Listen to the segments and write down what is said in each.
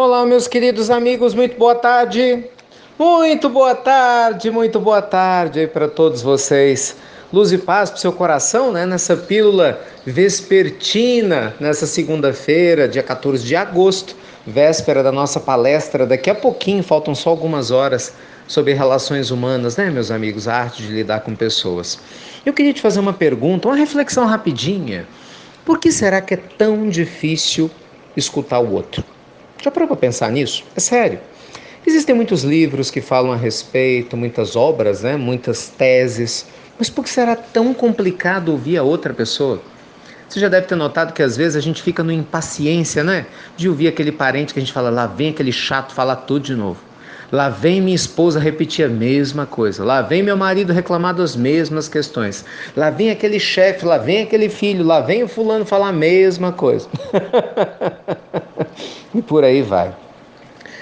Olá, meus queridos amigos, muito boa tarde. Muito boa tarde, muito boa tarde aí para todos vocês. Luz e paz para o seu coração, né? Nessa pílula vespertina, nessa segunda-feira, dia 14 de agosto, véspera da nossa palestra. Daqui a pouquinho, faltam só algumas horas sobre relações humanas, né, meus amigos? A arte de lidar com pessoas. Eu queria te fazer uma pergunta, uma reflexão rapidinha. Por que será que é tão difícil escutar o outro? Já parou para pensar nisso? É sério. Existem muitos livros que falam a respeito, muitas obras, né? muitas teses, mas por que será tão complicado ouvir a outra pessoa? Você já deve ter notado que às vezes a gente fica no impaciência, né? De ouvir aquele parente que a gente fala, lá vem aquele chato falar tudo de novo. Lá vem minha esposa repetir a mesma coisa. Lá vem meu marido reclamar das mesmas questões. Lá vem aquele chefe, lá vem aquele filho, lá vem o fulano falar a mesma coisa. e por aí vai.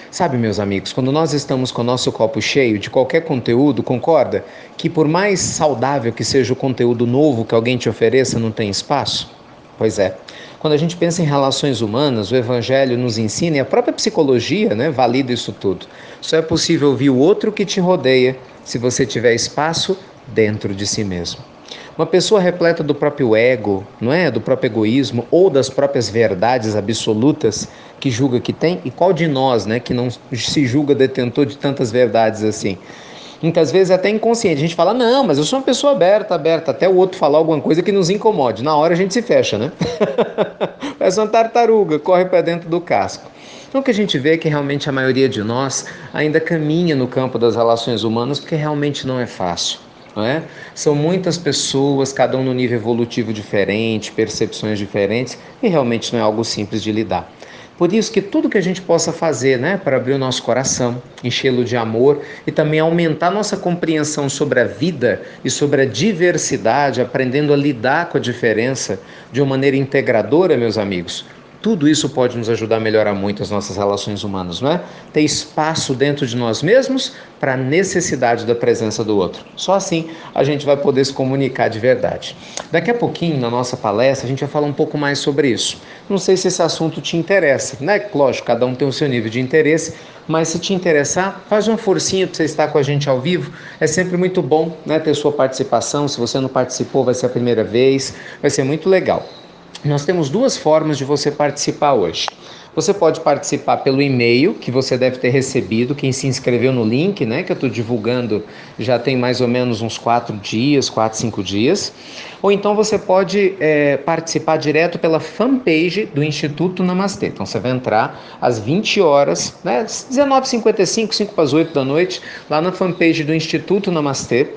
Sabe, meus amigos, quando nós estamos com o nosso copo cheio de qualquer conteúdo, concorda que por mais saudável que seja o conteúdo novo que alguém te ofereça, não tem espaço? Pois é. Quando a gente pensa em relações humanas, o Evangelho nos ensina e a própria psicologia né, valida isso tudo. Só é possível ouvir o outro que te rodeia se você tiver espaço dentro de si mesmo. Uma pessoa repleta do próprio ego, não é? Do próprio egoísmo ou das próprias verdades absolutas que julga que tem, e qual de nós, né, que não se julga detentor de tantas verdades assim? Muitas vezes é até inconsciente. A gente fala, não, mas eu sou uma pessoa aberta, aberta, até o outro falar alguma coisa que nos incomode. Na hora a gente se fecha, né? Parece uma tartaruga, corre para dentro do casco. Então o que a gente vê é que realmente a maioria de nós ainda caminha no campo das relações humanas porque realmente não é fácil. É? São muitas pessoas, cada um no nível evolutivo diferente, percepções diferentes, e realmente não é algo simples de lidar. Por isso que tudo que a gente possa fazer, né, para abrir o nosso coração, enchê-lo de amor e também aumentar nossa compreensão sobre a vida e sobre a diversidade, aprendendo a lidar com a diferença de uma maneira integradora, meus amigos, tudo isso pode nos ajudar a melhorar muito as nossas relações humanas, não é? Ter espaço dentro de nós mesmos para a necessidade da presença do outro. Só assim a gente vai poder se comunicar de verdade. Daqui a pouquinho, na nossa palestra, a gente vai falar um pouco mais sobre isso. Não sei se esse assunto te interessa, né? Lógico, cada um tem o seu nível de interesse, mas se te interessar, faz uma forcinha para você estar com a gente ao vivo. É sempre muito bom né, ter sua participação. Se você não participou, vai ser a primeira vez, vai ser muito legal. Nós temos duas formas de você participar hoje. Você pode participar pelo e-mail que você deve ter recebido, quem se inscreveu no link, né, que eu estou divulgando já tem mais ou menos uns quatro dias, quatro, cinco dias. Ou então você pode é, participar direto pela fanpage do Instituto Namastê. Então você vai entrar às 20 horas, né, 19h55, 5 para as 8 da noite, lá na fanpage do Instituto Namastê.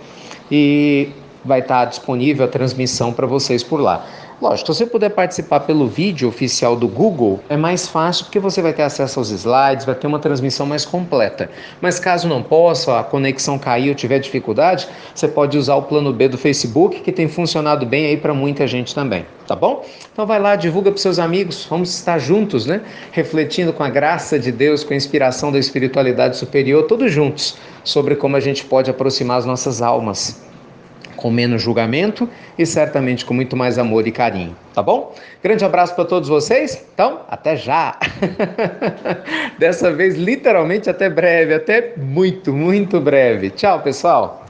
E vai estar disponível a transmissão para vocês por lá. Lógico, se você puder participar pelo vídeo oficial do Google, é mais fácil porque você vai ter acesso aos slides, vai ter uma transmissão mais completa. Mas caso não possa, a conexão cair ou tiver dificuldade, você pode usar o plano B do Facebook, que tem funcionado bem aí para muita gente também, tá bom? Então vai lá, divulga para seus amigos, vamos estar juntos, né? Refletindo com a graça de Deus, com a inspiração da espiritualidade superior, todos juntos, sobre como a gente pode aproximar as nossas almas com menos julgamento e certamente com muito mais amor e carinho, tá bom? Grande abraço para todos vocês. Então, até já. Dessa vez literalmente até breve, até muito, muito breve. Tchau, pessoal.